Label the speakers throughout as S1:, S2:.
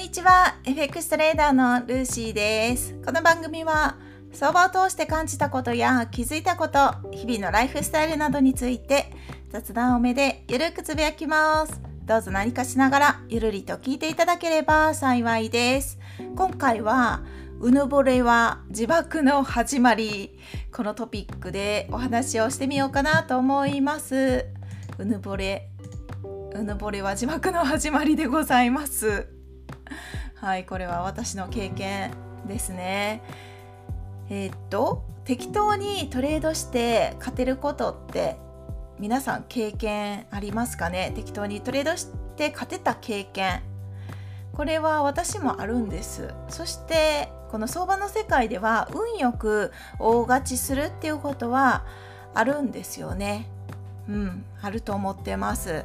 S1: にちは。FX トレーダーのルーシーです。この番組は相場を通して感じたことや気づいたこと日々のライフスタイルなどについて雑談多めでゆるくつぶやきます。どうぞ何かしながらゆるりと聞いていただければ幸いです。今回はうぬぼれは自爆の始まりこのトピックでお話をしてみようかなと思います。うぬぼれうぬぼれは自爆の始まりでございます。はいこれは私の経験ですね。えー、っと適当にトレードして勝てることって皆さん経験ありますかね？適当にトレードして勝てた経験。これは私もあるんです。そしてこの相場の世界では運よく大勝ちするっていうことはあるんですよね。うんあると思ってます。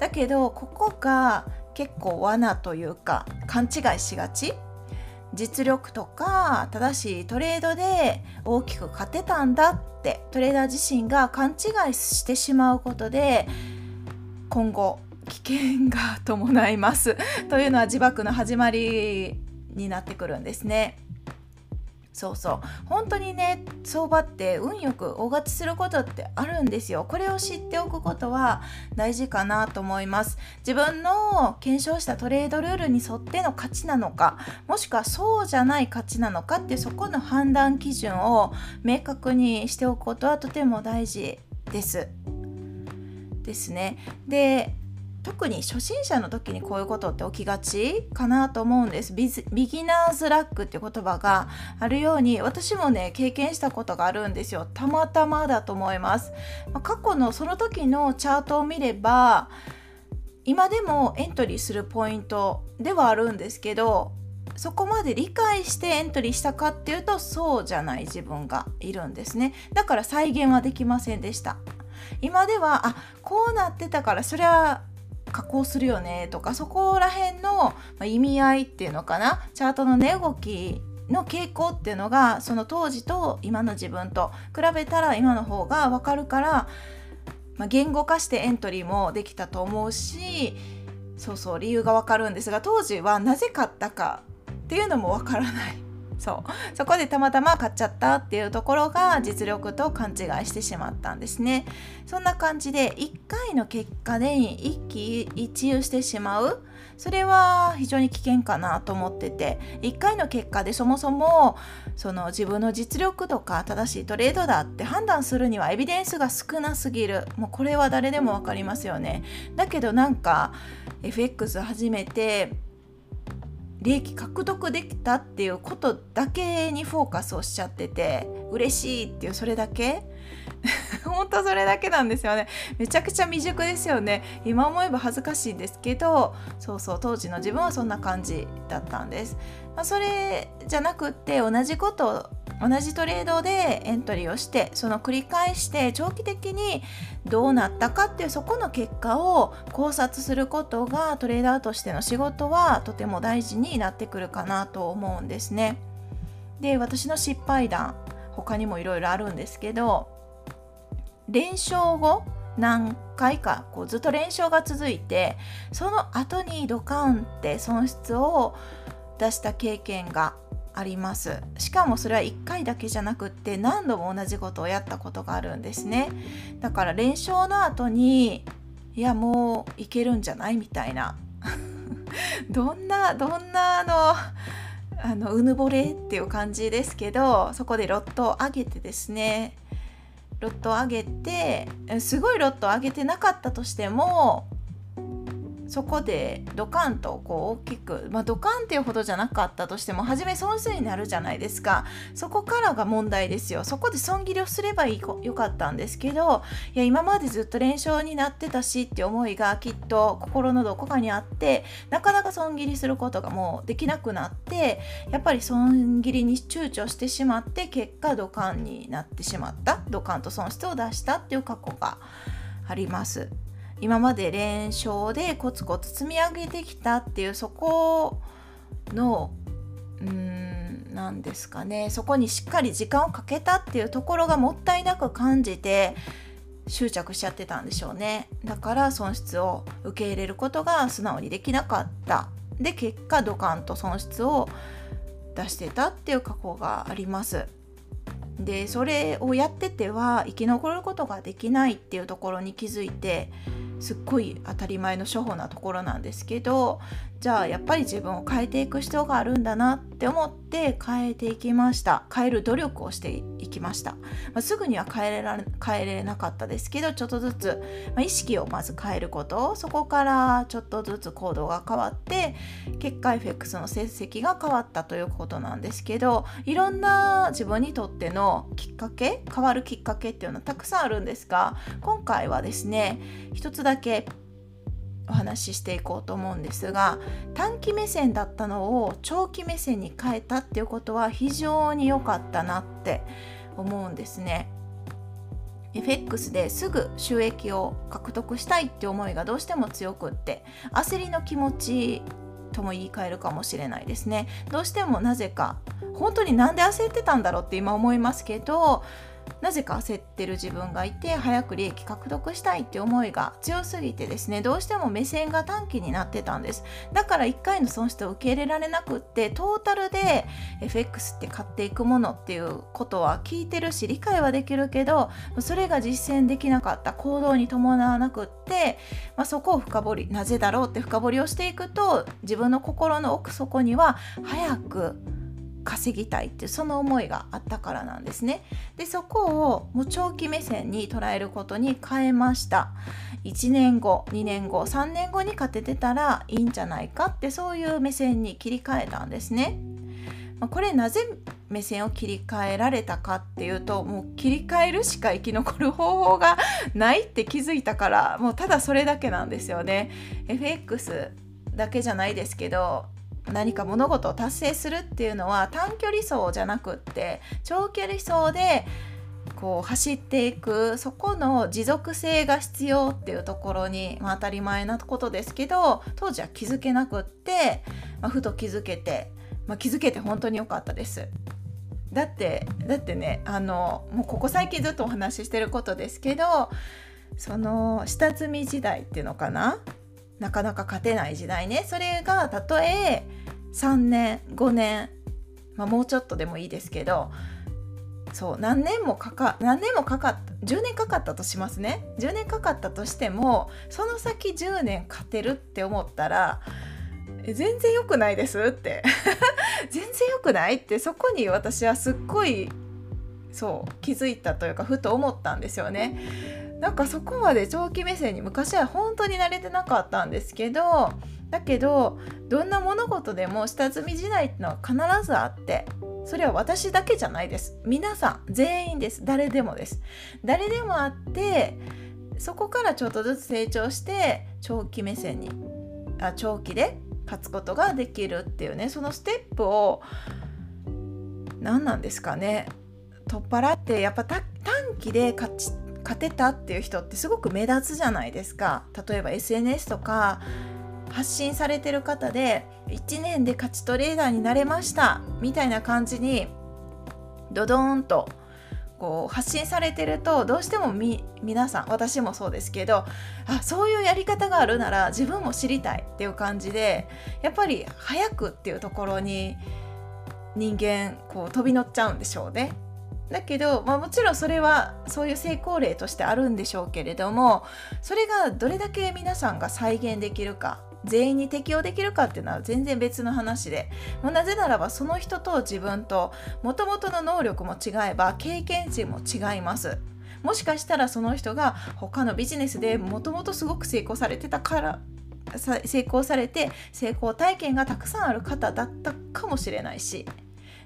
S1: だけどここが結構罠というか勘違いしがち？実力とか正しいトレードで大きく勝てたんだってトレーダー自身が勘違いしてしまうことで今後危険が伴いますというのは自爆の始まりになってくるんですね。そうそう。本当にね相場って運よく大勝ちすることってあるんですよ。これを知っておくことは大事かなと思います。自分の検証したトレードルールに沿っての勝ちなのかもしくはそうじゃない勝ちなのかってそこの判断基準を明確にしておくことはとても大事です。ですね。で特に初心者の時にこういうことって起きがちかなと思うんです。ビギナーズラックっていう言葉があるように私もね経験したことがあるんですよ。たまたまだと思います、ま、過去のその時のチャートを見れば今でもエントリーするポイントではあるんですけどそこまで理解してエントリーしたかっていうとそうじゃない自分がいるんですね。だから再現はできませんでした。今ではあこうなってたからそれは加工するよねとかそこら辺の意味合いっていうのかな？チャートの値動きの傾向っていうのがその当時と今の自分と比べたら今の方が分かるから、まあ、言語化してエントリーもできたと思うしそうそう理由が分かるんですが当時はなぜ買ったかっていうのも分からない。そう。そこでたまたま買っちゃったっていうところが実力と勘違いしてしまったんですね。そんな感じで1回の結果で一喜一憂してしまう。それは非常に危険かなと思ってて1回の結果でそもそもその自分の実力とか正しいトレードだって判断するにはエビデンスが少なすぎる。もうこれは誰でも分かりますよね。だけどなんか FX 始めて利益獲得できたっていうことだけにフォーカスをしちゃってて嬉しいっていうそれだけ？本当それだけなんですよね。めちゃくちゃ未熟ですよね。今思えば恥ずかしいんですけどそうそう当時の自分はそんな感じだったんです、まあ、それじゃなくって同じこと同じトレードでエントリーをしてその繰り返して長期的にどうなったかっていうそこの結果を考察することがトレーダーとしての仕事はとても大事になってくるかなと思うんですね。で私の失敗談他にもいろいろあるんですけど連勝後何回かこうずっと連勝が続いてその後にドカンって損失を出した経験があります。しかもそれは1回だけじゃなくって何度も同じことをやったことがあるんですね。だから連勝の後にいやもういけるんじゃないみたいな。どんなどんなあのあのうぬぼれっていう感じですけどそこでロットを上げてですね。ロットを上げてすごいロットを上げてなかったとしてもそこでドカンとこう大きく、まあ、ドカンっていうほどじゃなかったとしても初め損失になるじゃないですか。そこからが問題ですよ。そこで損切りをすればいいよかったんですけどいや今までずっと連勝になってたしって思いがきっと心のどこかにあってなかなか損切りすることがもうできなくなってやっぱり損切りに躊躇してしまって結果ドカンになってしまった。ドカンと損失を出したっていう過去があります。今まで連勝でコツコツ積み上げてきたっていうそこのうんなんですかね。そこにしっかり時間をかけたっていうところがもったいなく感じて執着しちゃってたんでしょうね。だから損失を受け入れることが素直にできなかった。で結果ドカンと損失を出してたっていう過去があります。でそれをやってては生き残ることができないっていうところに気づいてすっごい当たり前の初歩なところなんですけどじゃあやっぱり自分を変えていく必要があるんだなって思って変えていきました。変える努力をしていきました、まあ、すぐには変えれら変えれなかったですけどちょっとずつ、まあ、意識をまず変えること。そこからちょっとずつ行動が変わって結果 FX の成績が変わったということなんですけどいろんな自分にとってのきっかけ変わるきっかけっていうのはたくさんあるんですが今回はですね一つだけお話ししていこうと思うんですが短期目線だったのを長期目線に変えたっていうことは非常に良かったなって思うんですね。FX ですぐ収益を獲得したいって思いがどうしても強くって焦りの気持ちとも言い換えるかもしれないですねどうしてもなぜか本当になんで焦ってたんだろうって今思いますけどなぜか焦ってる自分がいて早く利益獲得したいって思いが強すぎてですねどうしても目線が短期になってたんです。だから1回の損失を受け入れられなくってトータルで FX って買っていくものっていうことは聞いてるし理解はできるけどそれが実践できなかった行動に伴わなくって、まあ、そこを深掘りなぜだろうって深掘りをしていくと自分の心の奥底には早く稼ぎたいってその思いがあったからなんですね。でそこをもう長期目線に捉えることに変えました。1年後2年後3年後に勝ててたらいいんじゃないかってそういう目線に切り替えたんですね。これなぜ目線を切り替えられたかっていうともう切り替えるしか生き残る方法がないって気づいたからもうただそれだけなんですよね。FX だけじゃないですけど何か物事を達成するっていうのは短距離走じゃなくって長距離走でこう走っていくそこの持続性が必要っていうところに、まあ、当たり前なことですけど当時は気づけなくって、まあ、ふと気づけて、まあ、気づけて本当に良かったです。だってだってねあのもうここ最近ずっとお話ししてることですけどその下積み時代っていうのかな？なかなか勝てない時代ねそれがたとえ3年5年、まあ、もうちょっとでもいいですけどそう何年もかか何年もかかった10年かかったとしますね10年かかったとしてもその先10年勝てるって思ったら全然良くないですって 全然良くないってそこに私はすっごいそう気づいたというかふと思ったんですよね。なんかそこまで長期目線に昔は本当に慣れてなかったんですけどだけどどんな物事でも下積み時代ってのは必ずあってそれは私だけじゃないです。皆さん全員です。誰でもです。誰でもあってそこからちょっとずつ成長して長期目線にあ長期で勝つことができるっていうねそのステップを何なんですかね取っ払ってやっぱ短期で勝ち勝てたっていう人ってすごく目立つじゃないですか。例えば SNS とか発信されてる方で1年で勝ちトレーダーになれましたみたいな感じにドドーンとこう発信されてるとどうしてもみ皆さん私もそうですけどあそういうやり方があるなら自分も知りたいっていう感じでやっぱり早くっていうところに人間こう飛び乗っちゃうんでしょうね。だけど、まあ、もちろんそれはそういう成功例としてあるんでしょうけれどもそれがどれだけ皆さんが再現できるか全員に適用できるかっていうのは全然別の話で。もうなぜならばその人と自分ともともとの能力も違えば経験値も違います。もしかしたらその人が他のビジネスでもともとすごく成功されてたから成功されて成功体験がたくさんある方だったかもしれないし。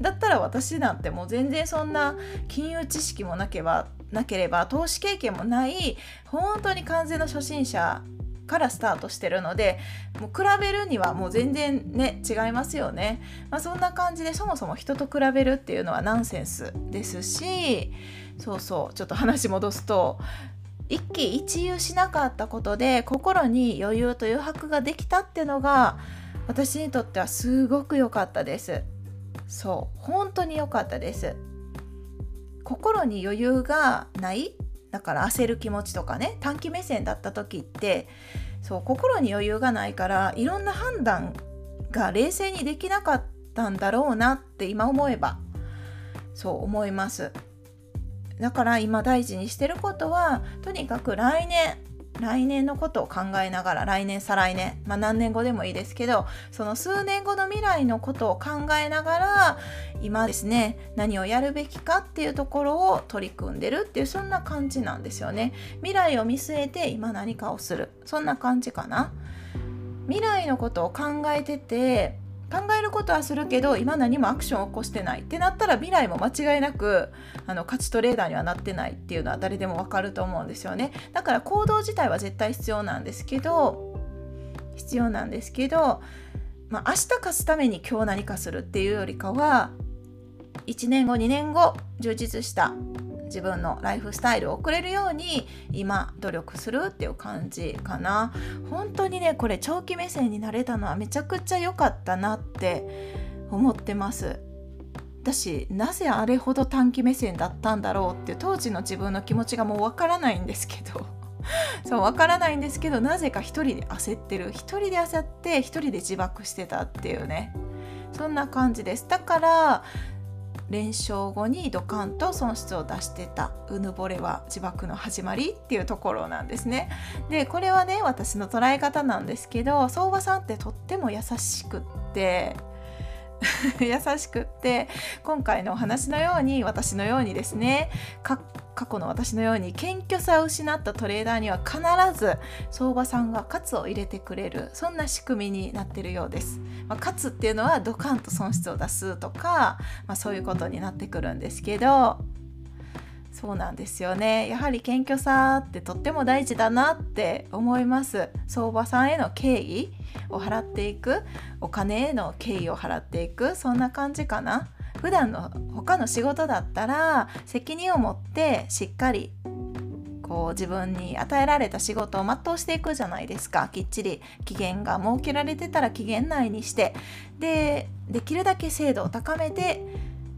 S1: だったら私なんてもう全然そんな金融知識もなければなければ投資経験もない本当に完全の初心者からスタートしてるのでもう比べるにはもう全然ね違いますよね、まあ、そんな感じでそもそも人と比べるっていうのはナンセンスですしそうそうちょっと話戻すと一喜一憂しなかったことで心に余裕と余白ができたっていうのが私にとってはすごく良かったです。そう本当に良かったです。心に余裕がないだから焦る気持ちとかね短期目線だった時ってそう心に余裕がないからいろんな判断が冷静にできなかったんだろうなって今思えばそう思います。だから今大事にしてることはとにかく来年来年のことを考えながら来年再来年、まあ、何年後でもいいですけどその数年後の未来のことを考えながら今ですね何をやるべきかっていうところを取り組んでるっていうそんな感じなんですよね。未来を見据えて今何かをする。そんな感じかな。未来のことを考えてて考えることはするけど今何もアクションを起こしてない。ってなったら未来も間違いなくあの勝ちトレーダーにはなってないっていうのは誰でもわかると思うんですよね。だから行動自体は絶対必要なんですけど必要なんですけど、まあ、明日勝つために今日何かするっていうよりかは1年後2年後充実した自分のライフスタイルを送れるように今努力するっていう感じかな。本当にねこれ長期目線になれたのはめちゃくちゃ良かったなって思ってます。私なぜあれほど短期目線だったんだろうって当時の自分の気持ちがもうわからないんですけど。そうわからないんですけどなぜか一人で焦ってる。一人で焦って一人で自爆してたっていうね。そんな感じです。だから連勝後にドカンと損失を出してたうぬぼれは自爆の始まりっていうところなんですね。でこれはね私の捉え方なんですけど相場さんってとっても優しくって 優しくって今回のお話のように私のようにですね過去の私のように謙虚さを失ったトレーダーには必ず相場さんが勝つを入れてくれるそんな仕組みになってるようです。まあ、勝つっていうのはドカンと損失を出すとか、まあ、そういうことになってくるんですけどそうなんですよね。やはり謙虚さってとっても大事だなって思います。相場さんへの敬意を払っていくお金への敬意を払っていくそんな感じかな。普段の他の仕事だったら責任を持ってしっかりこう自分に与えられた仕事を全うしていくじゃないですかきっちり期限が設けられてたら期限内にしてでできるだけ精度を高めて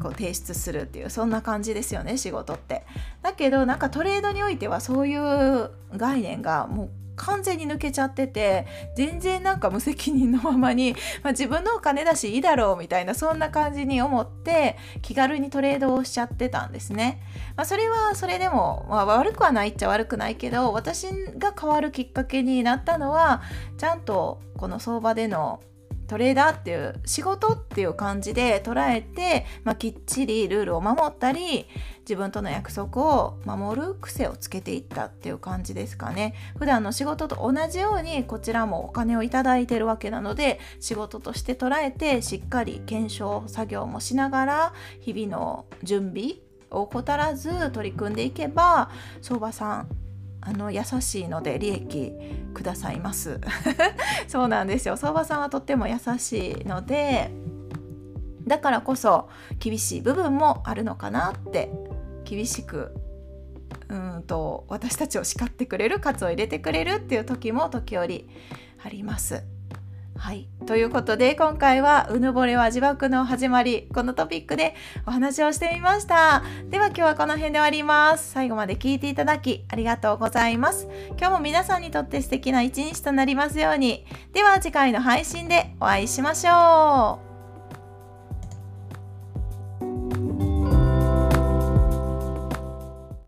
S1: こう提出するっていうそんな感じですよね仕事って。だけどなんかトレードにおいてはそういう概念がもう完全に抜けちゃってて全然なんか無責任のままに、まあ、自分のお金だしいいだろうみたいなそんな感じに思って気軽にトレードをしちゃってたんですね。まあ、それはそれでも、まあ、悪くはないっちゃ悪くないけど私が変わるきっかけになったのはちゃんとこの相場でのトレーダーっていう仕事っていう感じで捉えて、まあ、きっちりルールを守ったり自分との約束を守る癖をつけていったっていう感じですかね。普段の仕事と同じようにこちらもお金をいただいてるわけなので仕事として捉えてしっかり検証作業もしながら日々の準備を怠らず取り組んでいけば相場さんあの優しいので利益くださいます そうなんですよ相場さんはとっても優しいのでだからこそ厳しい部分もあるのかなって厳しくうんと私たちを叱ってくれる喝を入れてくれるっていう時も時折あります。はい。ということで、今回は、うぬぼれは自爆の始まり、このトピックでお話をしてみました。では今日はこの辺で終わります。最後まで聞いていただき、ありがとうございます。今日も皆さんにとって素敵な一日となりますように。では次回の配信でお会いしましょう。